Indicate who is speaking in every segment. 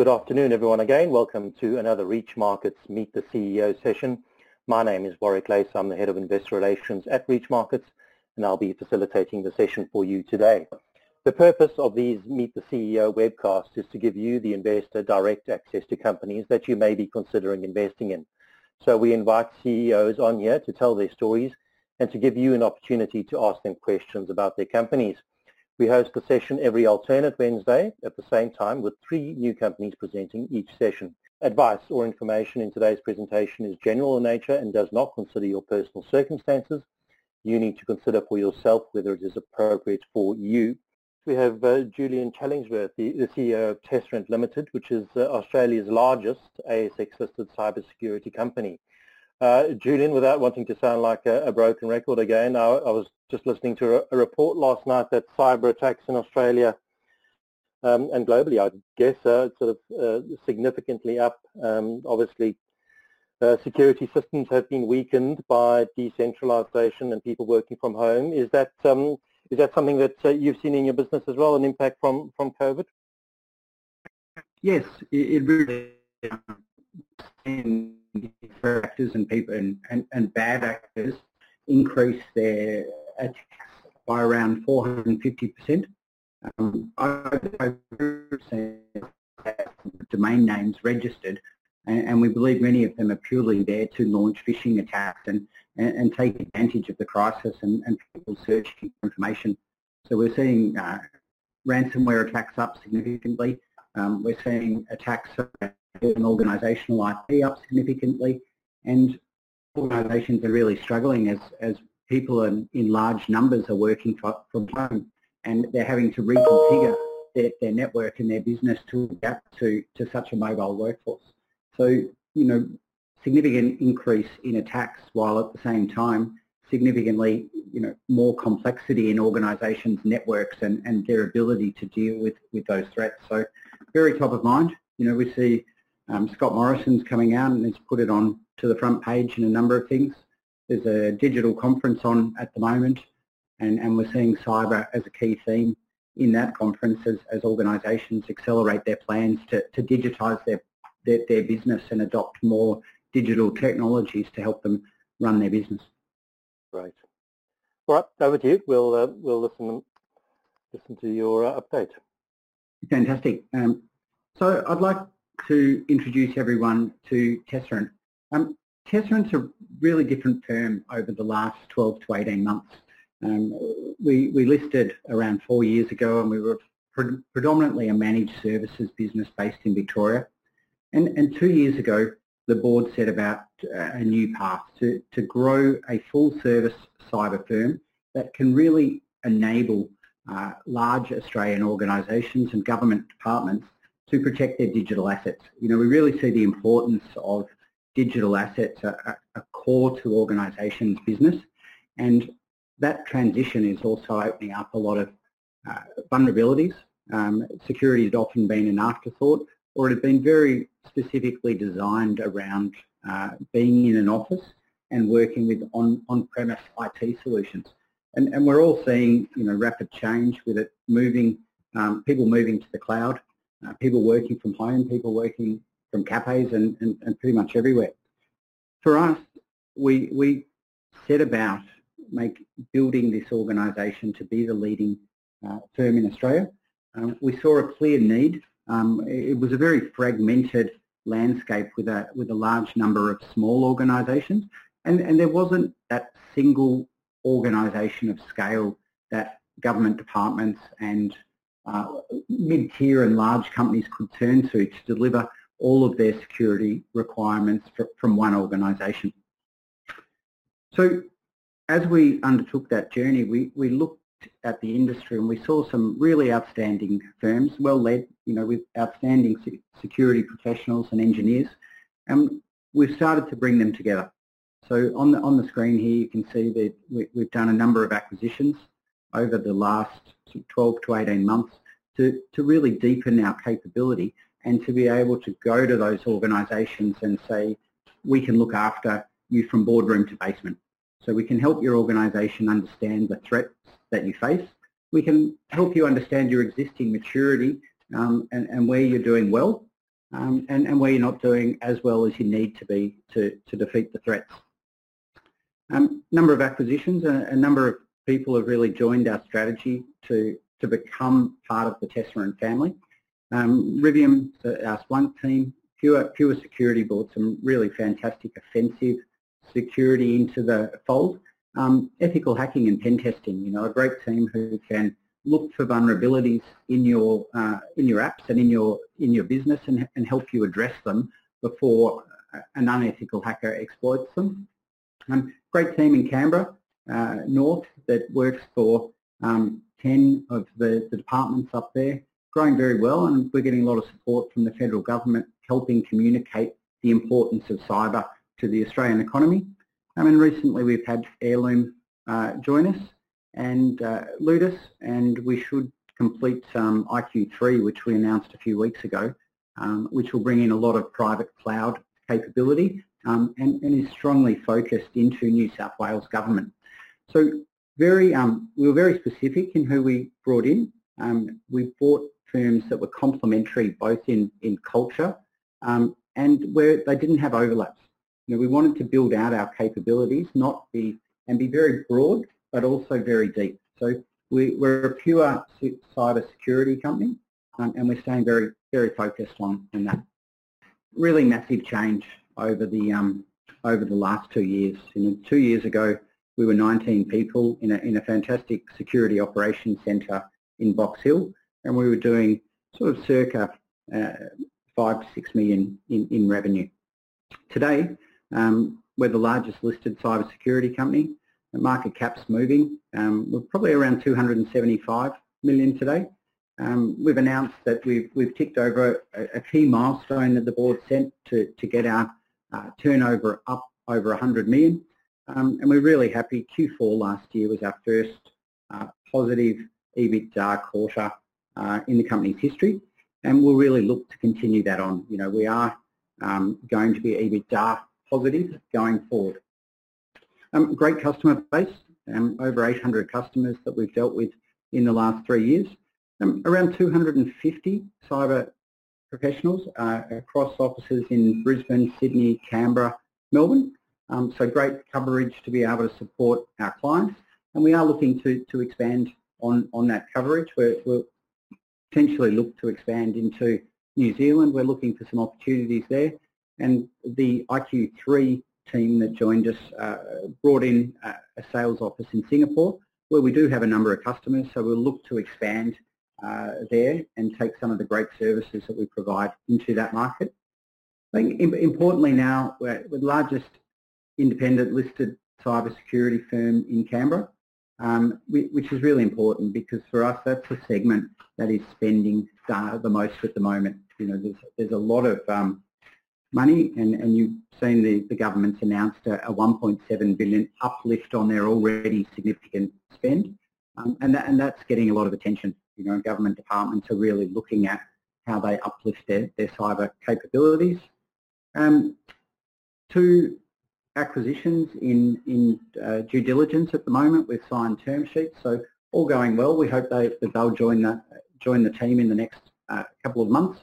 Speaker 1: Good afternoon, everyone again. Welcome to another Reach Markets Meet the CEO session. My name is Warwick Lace. I'm the Head of Investor Relations at Reach Markets, and I'll be facilitating the session for you today. The purpose of these Meet the CEO webcasts is to give you, the investor, direct access to companies that you may be considering investing in. So we invite CEOs on here to tell their stories and to give you an opportunity to ask them questions about their companies. We host the session every alternate Wednesday at the same time with three new companies presenting each session. Advice or information in today's presentation is general in nature and does not consider your personal circumstances. You need to consider for yourself whether it is appropriate for you. We have uh, Julian Challingsworth, the, the, CEO of Tesserent Limited, which is uh, Australia's largest ASX-listed cybersecurity company. Uh, Julian, without wanting to sound like a, a broken record again, I, I, was just listening to a, a, report last night that cyber attacks in Australia um, and globally, I guess, are sort of uh, significantly up. Um, obviously, uh, security systems have been weakened by decentralization and people working from home. Is that um, is that something that uh, you've seen in your business as well, an impact from from COVID?
Speaker 2: Yes, it, it really. Um, actors and people and, and, and bad actors increase their attacks by around 450%. Um, over domain names registered and, and, we believe many of them are purely there to launch phishing attacks and, and, and take advantage of the crisis and, and people searching for information. So we're seeing uh, ransomware attacks up significantly. Um, we're seeing attacks and organisational IP up significantly, and organisations are really struggling as, as people in, in large numbers are working from home and they're having to reconfigure their, their network and their business to adapt to, to such a mobile workforce. So, you know, significant increase in attacks while at the same time significantly, you know, more complexity in organisations' networks and, and their ability to deal with, with those threats. So very top of mind. You know, we see um, Scott Morrison's coming out and has put it on to the front page in a number of things. There's a digital conference on at the moment and, and we're seeing cyber as a key theme in that conference as, as organisations accelerate their plans to, to digitise their, their, their business and adopt more digital technologies to help them run their business.
Speaker 1: Right. All right, over to you. We'll uh, we'll listen listen to your uh, update.
Speaker 2: Fantastic. Um, so I'd like to introduce everyone to Tesserent. Um, Tesserent's a really different firm over the last 12 to 18 months. Um, we, we listed around four years ago and we were pre predominantly a managed services business based in Victoria. And, and two years ago, the board set about a new path to, to grow a full service cyber firm that can really enable uh, large Australian organisations and government departments to protect their digital assets. You know, we really see the importance of digital assets a, core to organisations' business, and that transition is also opening up a lot of uh, vulnerabilities. Um, security has often been an afterthought, or it has been very specifically designed around uh, being in an office and working with on, on-premise IT solutions. And, and we're all seeing, you know, rapid change with it moving, um, people moving to the cloud, uh, people working from home, people working from cafes and, and, and pretty much everywhere. For us, we, we set about make building this organisation to be the leading uh, firm in Australia. Um, we saw a clear need. Um, it was a very fragmented landscape with a, with a large number of small organisations and, and there wasn't that single organisation of scale that government departments and uh, mid-tier and large companies could turn to to deliver all of their security requirements for, from one organisation. So as we undertook that journey, we, we looked at the industry and we saw some really outstanding firms, well led, you know, with outstanding security professionals and engineers, and we've started to bring them together. So on the, on the screen here you can see that we, we've done a number of acquisitions over the last 12 to 18 months to, to really deepen our capability and to be able to go to those organisations and say, we can look after you from boardroom to basement. So we can help your organisation understand the threats that you face. We can help you understand your existing maturity um, and, and where you're doing well. um, and, and where you're not doing as well as you need to be to, to defeat the threats. Um, number of acquisitions, a, a, number of people have really joined our strategy to, to become part of the Tesserent family. Um, Rivium, our Splunk team, Pure, Pure Security brought some really fantastic offensive security into the fold. Um, ethical hacking and pen testing, you know, a great team who can look for vulnerabilities in your uh, in your apps and in your in your business and, and help you address them before an unethical hacker exploits them. Um, great team in Canberra uh, North that works for um, 10 of the, the departments up there, growing very well and we're getting a lot of support from the federal government helping communicate the importance of cyber to the Australian economy. I mean, recently we've had Airloom uh, join us and uh, Ludus, and we should complete um, IQ3, which we announced a few weeks ago, um, which will bring in a lot of private cloud capability um, and, and, is strongly focused into New South Wales government. So very, um, we were very specific in who we brought in. Um, we brought firms that were complementary both in, in culture um, and where they didn't have overlaps. You know, we wanted to build out our capabilities, not be and be very broad but also very deep. So we, are a pure cyber security company um, and we're staying very, very focused on, on that. Really massive change over the, um, over the last two years. You know, two years ago, we were 19 people in a, in a fantastic security operations centre in Box Hill and we were doing sort of circa uh, five to six million in, in revenue. Today, um, we're the largest listed cybersecurity company the market cap's moving. Um, we're probably around 275 million today. Um, we've announced that we've, we've ticked over a, a, key milestone that the board sent to, to get our uh, turnover up over 100 million. Um, and we're really happy. Q4 last year was our first uh, positive EBITDA quarter uh, in the company's history. And we'll really look to continue that on. You know, we are um, going to be EBITDA positive going forward. Um, great customer base, um, over 800 customers that we've dealt with in the last three years. Um, around 250 cyber professionals uh, across offices in Brisbane, Sydney, Canberra, Melbourne. Um, so great coverage to be able to support our clients. And we are looking to, to expand on, on that coverage. We're, we'll potentially look to expand into New Zealand. We're looking for some opportunities there. And the IQ3 team that joined us uh, brought in a, a sales office in Singapore where we do have a number of customers, so we'll look to expand uh, there and take some of the great services that we provide into that market. I think importantly now, we're, the largest independent listed cybersecurity firm in Canberra, um, which is really important because for us that's a segment that is spending the most at the moment. You know, there's, there's a lot of um, money, and, and you've seen the, the government's announced a, a 1.7 billion uplift on their already significant spend, um, and, that, and that's getting a lot of attention. You know, government departments are really looking at how they uplift their, their cyber capabilities. Um, two acquisitions in, in uh, due diligence at the moment. We've signed term sheets, so all going well. We hope they, that they'll join the, join the team in the next uh, couple of months.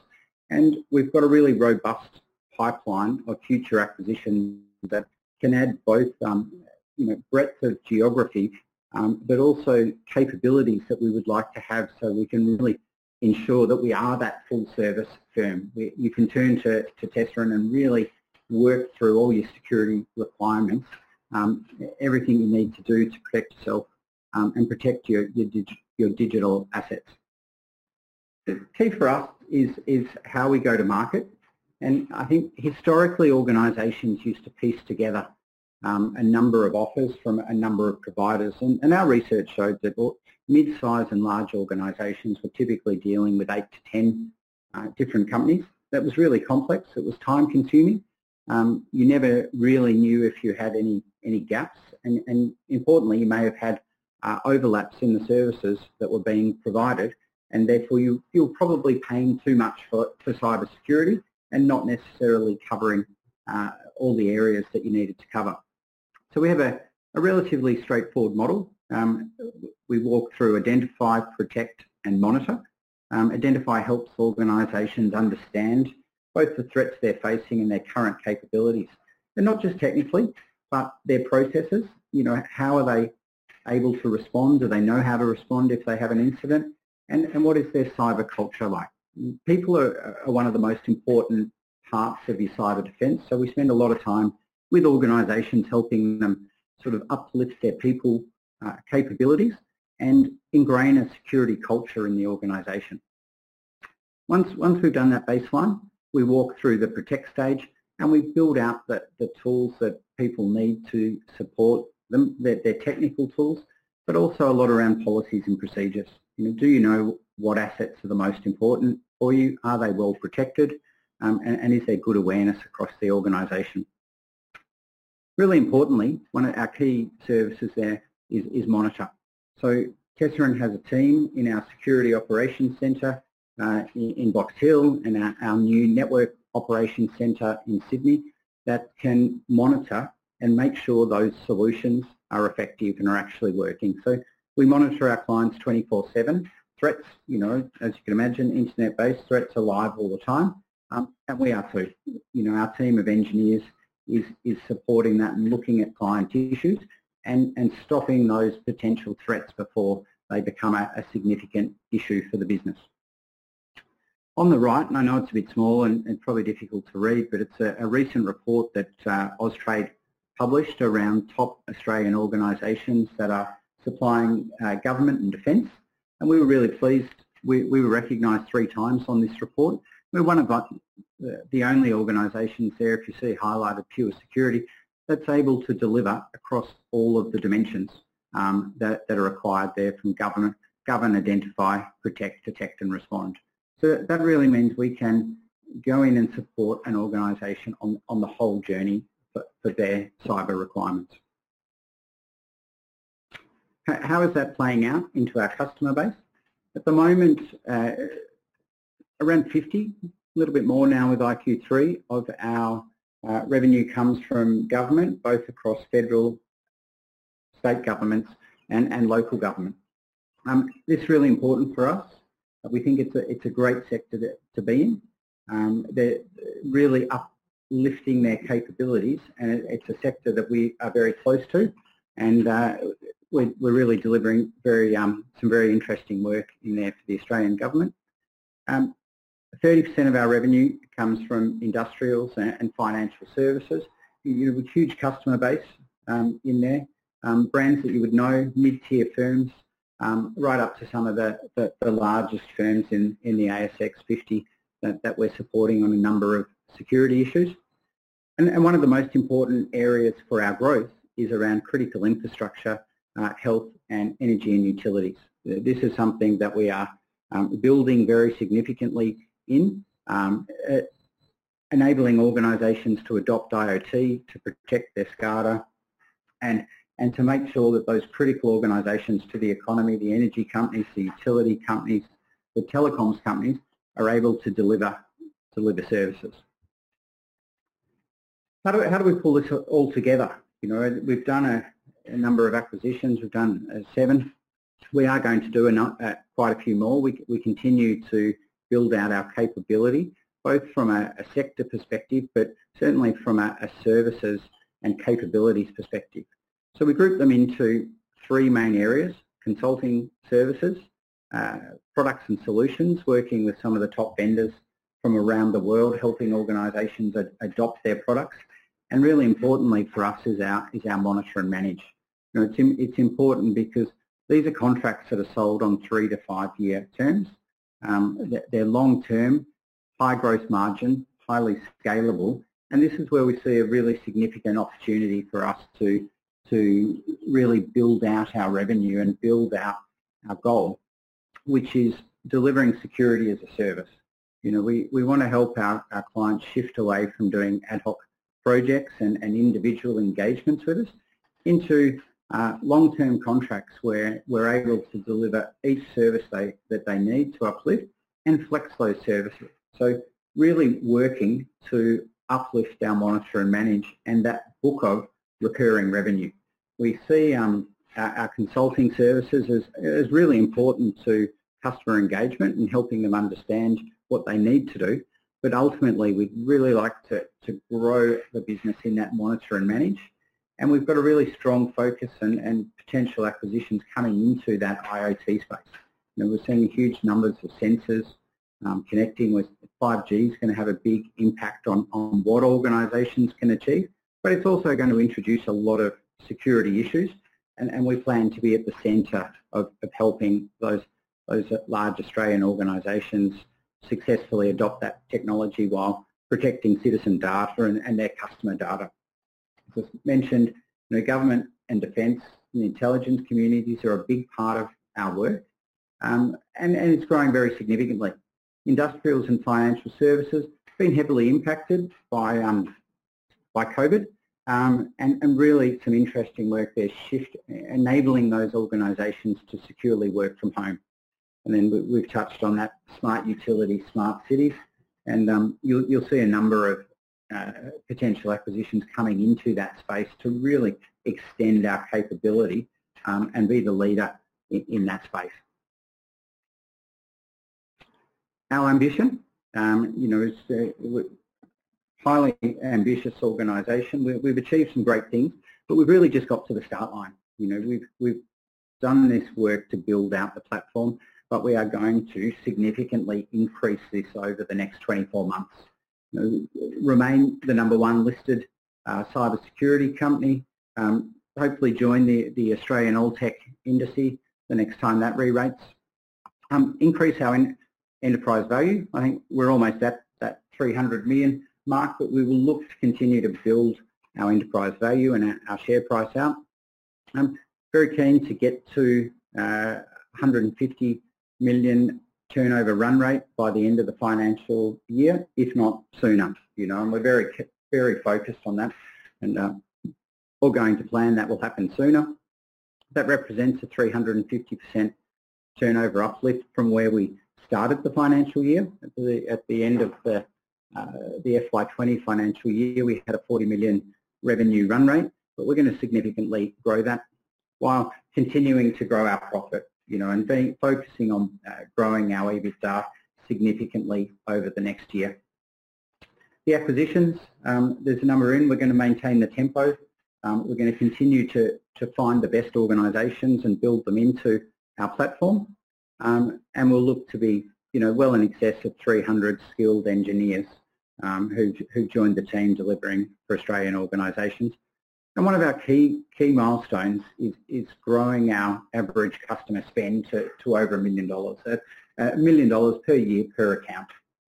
Speaker 2: And we've got a really robust pipeline of future acquisitions that can add both um, you know, breadth of geography um, but also capabilities that we would like to have so we can really ensure that we are that full service firm. We, you can turn to, to Tesserent and really work through all your security requirements, um, everything you need to do to protect yourself um, and protect your, your, dig, your digital assets. The key for us is, is how we go to market. And I think historically organisations used to piece together um, a number of offers from a number of providers. And, and our research showed that mid-sized and large organisations were typically dealing with 8 to 10 uh, different companies. That was really complex. It was time-consuming. Um, you never really knew if you had any, any gaps. And, and importantly, you may have had uh, overlaps in the services that were being provided and therefore you, you're probably paying too much for, for cyber security and not necessarily covering uh, all the areas that you needed to cover. So we have a, a relatively straightforward model. Um, we walk through identify, protect and monitor. Um, identify helps organisations understand both the threats they're facing and their current capabilities. And not just technically, but their processes, you know, how are they able to respond? Do they know how to respond if they have an incident? And, and what is their cyber culture like? People are, are one of the most important parts of your cyber defence, so we spend a lot of time with organisations helping them sort of uplift their people uh, capabilities and ingrain a security culture in the organisation. Once, once we've done that baseline, we walk through the protect stage and we build out the, the tools that people need to support them, their, their technical tools, but also a lot around policies and procedures. You know, do you know what assets are the most important for you? Are they well protected? Um, and, and, is there good awareness across the organisation? Really importantly, one of our key services there is, is monitor. So Tesserent has a team in our Security Operations Centre uh, in, Box Hill and our, our new Network Operations Centre in Sydney that can monitor and make sure those solutions are effective and are actually working. So we monitor our clients 24-7. Threats, you know, as you can imagine, internet-based threats are live all the time, um, and we are too. You know, our team of engineers is, is supporting that and looking at client issues and, and stopping those potential threats before they become a, a significant issue for the business. On the right, and I know it's a bit small and, and probably difficult to read, but it's a, a recent report that uh, Austrade published around top Australian organisations that are supplying uh, government and defence. And we were really pleased. We, we were recognised three times on this report. We're one of the, the only organisations there, if you see highlighted pure security, that's able to deliver across all of the dimensions um, that, that are required there from government, govern, identify, protect, detect and respond. So that really means we can go in and support an organisation on, on the whole journey for, for their cyber requirements. How is that playing out into our customer base? At the moment, uh, around 50, a little bit more now with IQ3 of our uh, revenue comes from government, both across federal, state governments and, and local government. Um, this is really important for us. We think it's a, it's a great sector to, to be in. Um, they're really uplifting their capabilities and it, it's a sector that we are very close to and uh, we're, we're, really delivering very um, some very interesting work in there for the Australian government. 30% um, of our revenue comes from industrials and, and financial services. You have a huge customer base um, in there, um, brands that you would know, mid-tier firms, um, right up to some of the, the, the, largest firms in, in the ASX 50 that, that we're supporting on a number of security issues. And, and one of the most important areas for our growth is around critical infrastructure, uh, health and energy and utilities. This is something that we are um, building very significantly in, um, enabling organisations to adopt IoT to protect their SCADA and and to make sure that those critical organisations to the economy, the energy companies, the utility companies, the telecoms companies are able to deliver deliver services. How do, how do we pull this all together? You know, we've done a, a number of acquisitions. We've done uh, seven. We are going to do a, uh, quite a few more. We, we continue to build out our capability, both from a, a sector perspective, but certainly from a, a services and capabilities perspective. So we group them into three main areas, consulting services, uh, products and solutions, working with some of the top vendors from around the world, helping organisations ad adopt their products. And really importantly for us is our, is our monitor and manage. You know, it's, it's important because these are contracts that are sold on three to five year terms. Um, they're long term, high gross margin, highly scalable, and this is where we see a really significant opportunity for us to to really build out our revenue and build out our goal, which is delivering security as a service. You know, we, we want to help our, our clients shift away from doing ad hoc projects and, and individual engagements with us into uh, long-term contracts where we're able to deliver each service they, that they need to uplift and flex those services. So really working to uplift our monitor and manage and that book of recurring revenue we see um, our, our, consulting services as, as really important to customer engagement and helping them understand what they need to do. but ultimately we'd really like to, to grow the business in that monitor and manage. And we've got a really strong focus and, and potential acquisitions coming into that IoT space. You know, we're seeing huge numbers of sensors um, connecting with 5G is going to have a big impact on, on what organisations can achieve, but it's also going to introduce a lot of security issues and, and we plan to be at the centre of, of helping those, those large Australian organisations successfully adopt that technology while protecting citizen data and, and their customer data. As I mentioned, you know, government and defence and the intelligence communities are a big part of our work um, and, and it's growing very significantly. Industrials and financial services have been heavily impacted by, um, by COVID um, and, and, really some interesting work there, shift, enabling those organisations to securely work from home. And then we, have touched on that smart utility, smart cities, and um, you'll, you'll, see a number of uh, potential acquisitions coming into that space to really extend our capability um, and be the leader in, in that space. Our ambition, um, you know, is uh, highly ambitious organisation. We, have achieved some great things, but we've really just got to the start line. You know, we've, we've done this work to build out the platform, but we are going to significantly increase this over the next 24 months. You know, remain the number one listed uh, cyber security company, um, hopefully join the, the Australian all tech indice the next time that re-rates, um, increase our enterprise value. I think we're almost at that 300 million mark, but we will look to continue to build our enterprise value and our, share price out. I'm very keen to get to uh, 150 million turnover run rate by the end of the financial year, if not sooner. You know, and we're very very focused on that, and uh, all going to plan that will happen sooner. That represents a 350% turnover uplift from where we started the financial year. At the, at the end of the the FY20 financial year, we had a 40 million revenue run rate, but we're going to significantly grow that while continuing to grow our profit, you know, and being, focusing on uh, growing our EBITDA significantly over the next year. The acquisitions, um, there's a number in. We're going to maintain the tempo. Um, we're going to continue to, to find the best organisations and build them into our platform. Um, and we'll look to be, you know, well in excess of 300 skilled engineers um, who, who joined the team delivering for Australian organisations. And one of our key key milestones is, is growing our average customer spend to, to over a million dollars, a million dollars per year per account.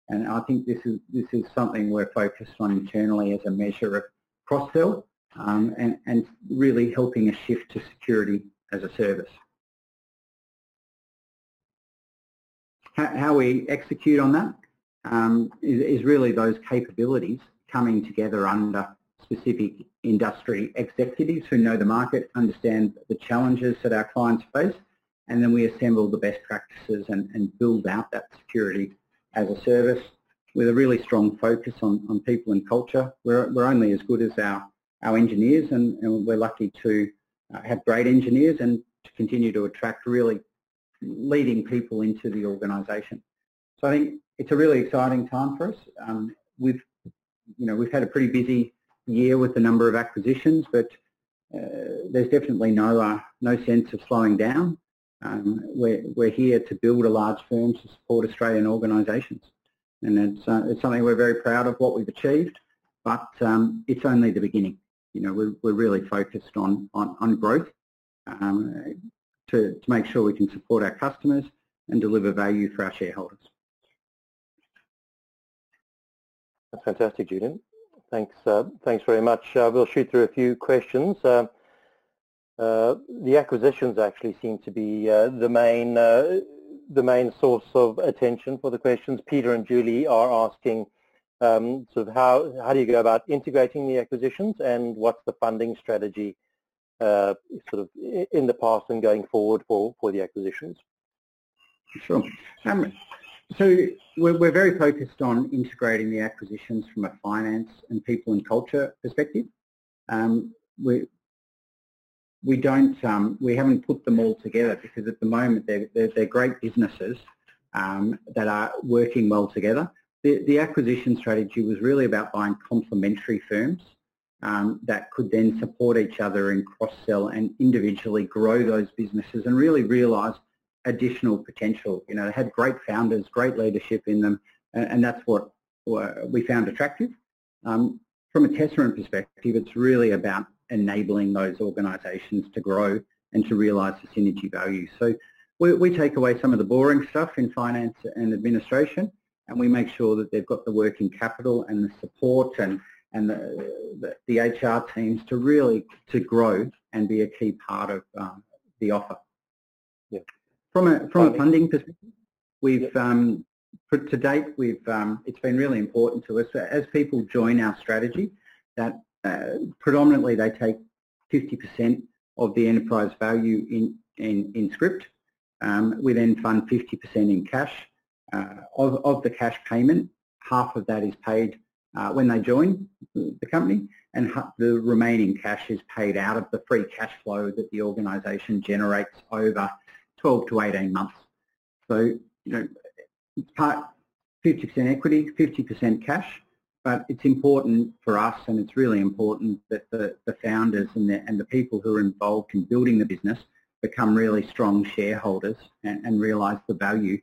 Speaker 2: And I think this is this is something we're focused on internally as a measure of cross-sell um, and, and really helping a shift to security as a service. How, we execute on that um, is, is really those capabilities coming together under specific industry executives who know the market, understand the challenges that our clients face, and then we assemble the best practices and, and build out that security as a service with a really strong focus on, on people and culture. We're, we're only as good as our, our engineers and, and we're lucky to uh, have great engineers and to continue to attract really leading people into the organisation. So I think it's a really exciting time for us. Um, we've, you know, we've had a pretty busy year with the number of acquisitions, but uh, there's definitely no uh, no sense of slowing down. Um, we're we're here to build a large firm to support Australian organisations, and it's uh, it's something we're very proud of what we've achieved. But um, it's only the beginning. You know, we're we're really focused on on, on growth um, to to make sure we can support our customers and deliver value for our shareholders.
Speaker 1: That's fantastic, Julian. Thanks, uh, thanks very much. Uh, we'll shoot through a few questions. Uh, uh the acquisitions actually seem to be uh, the main uh, the main source of attention for the questions. Peter and Julie are asking um, sort of how how do you go about integrating the acquisitions and what's the funding strategy sort of in the past and going forward for for the acquisitions.
Speaker 2: Sure. Um, so we're, we're, very focused on integrating the acquisitions from a finance and people and culture perspective. Um, we we don't um, we haven't put them all together because at the moment they're they're, they're great businesses um, that are working well together. the, the acquisition strategy was really about buying complementary firms um, that could then support each other and cross-sell and individually grow those businesses and really realise additional potential. You know, they had great founders, great leadership in them, and, and that's what we found attractive. Um, from a Tesserent perspective, it's really about enabling those organisations to grow and to realise the synergy value. So we, we, take away some of the boring stuff in finance and administration and we make sure that they've got the working capital and the support and, and the, the, the HR teams to really to grow and be a key part of um, the offer. Yeah. From a from a funding perspective, we've um, to date we've um, it's been really important to us as people join our strategy that uh, predominantly they take 50% of the enterprise value in in, in scrip. Um, we then fund 50% in cash. Uh, of, of the cash payment, half of that is paid uh, when they join the company and the remaining cash is paid out of the free cash flow that the organisation generates over 12 to 18 months. So, you know, part 50% equity, 50% cash, but it's important for us and it's really important that the, the founders and the, and the people who are involved in building the business become really strong shareholders and, and realise the value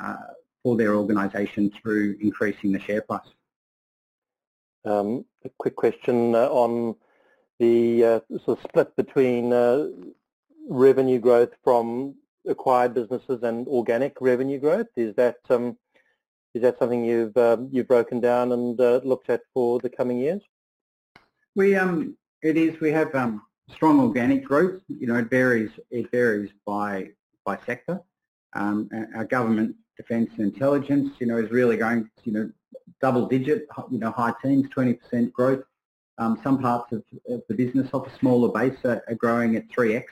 Speaker 2: uh, for their organisation through increasing the share price.
Speaker 1: Um, a quick question uh, on the uh, sort of split between uh, revenue growth from acquired businesses and organic revenue growth. Is that um, is that something you've um, you've broken down and uh, looked at for the coming years?
Speaker 2: We um it is we have um strong organic growth. You know it varies it varies by by sector. Um, our government defence and intelligence, you know, is really going, you know, double digit, you know, high teens, 20% growth. Um, some parts of, of, the business off a smaller base are, are, growing at 3x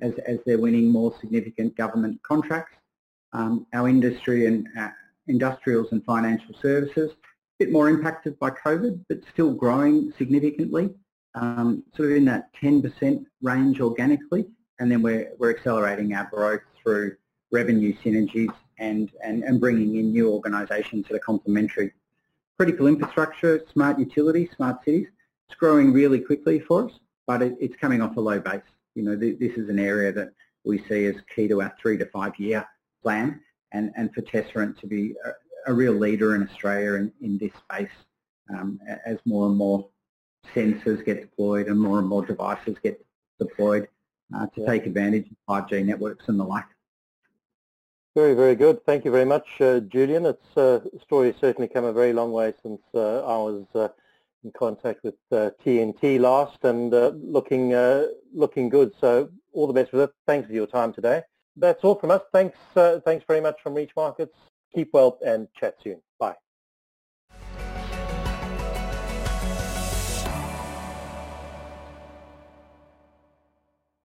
Speaker 2: as, as they're winning more significant government contracts. Um, our industry and uh, industrials and financial services, a bit more impacted by COVID, but still growing significantly, um, sort of in that 10% range organically. And then we're, we're accelerating our growth through revenue synergies and, and, and bringing in new organisations that are complementary. Critical infrastructure, smart utilities, smart cities, it's growing really quickly for us, but it, it's coming off a low base. You know, th this is an area that we see as key to our three to five year plan and, and for Tesserent to be a, a real leader in Australia in, in this space um, as more and more sensors get deployed and more and more devices get deployed uh, to take advantage of 5G networks and the like.
Speaker 1: Very, very good. Thank you very much, uh, Julian. It's uh, story has certainly come a very long way since uh, I was uh, in contact with TNT uh, last, and uh, looking looking good. So all the best with it. Thanks for your time today. That's all from us. Thanks, thanks very much from Reach Markets. Keep well and chat soon. Bye.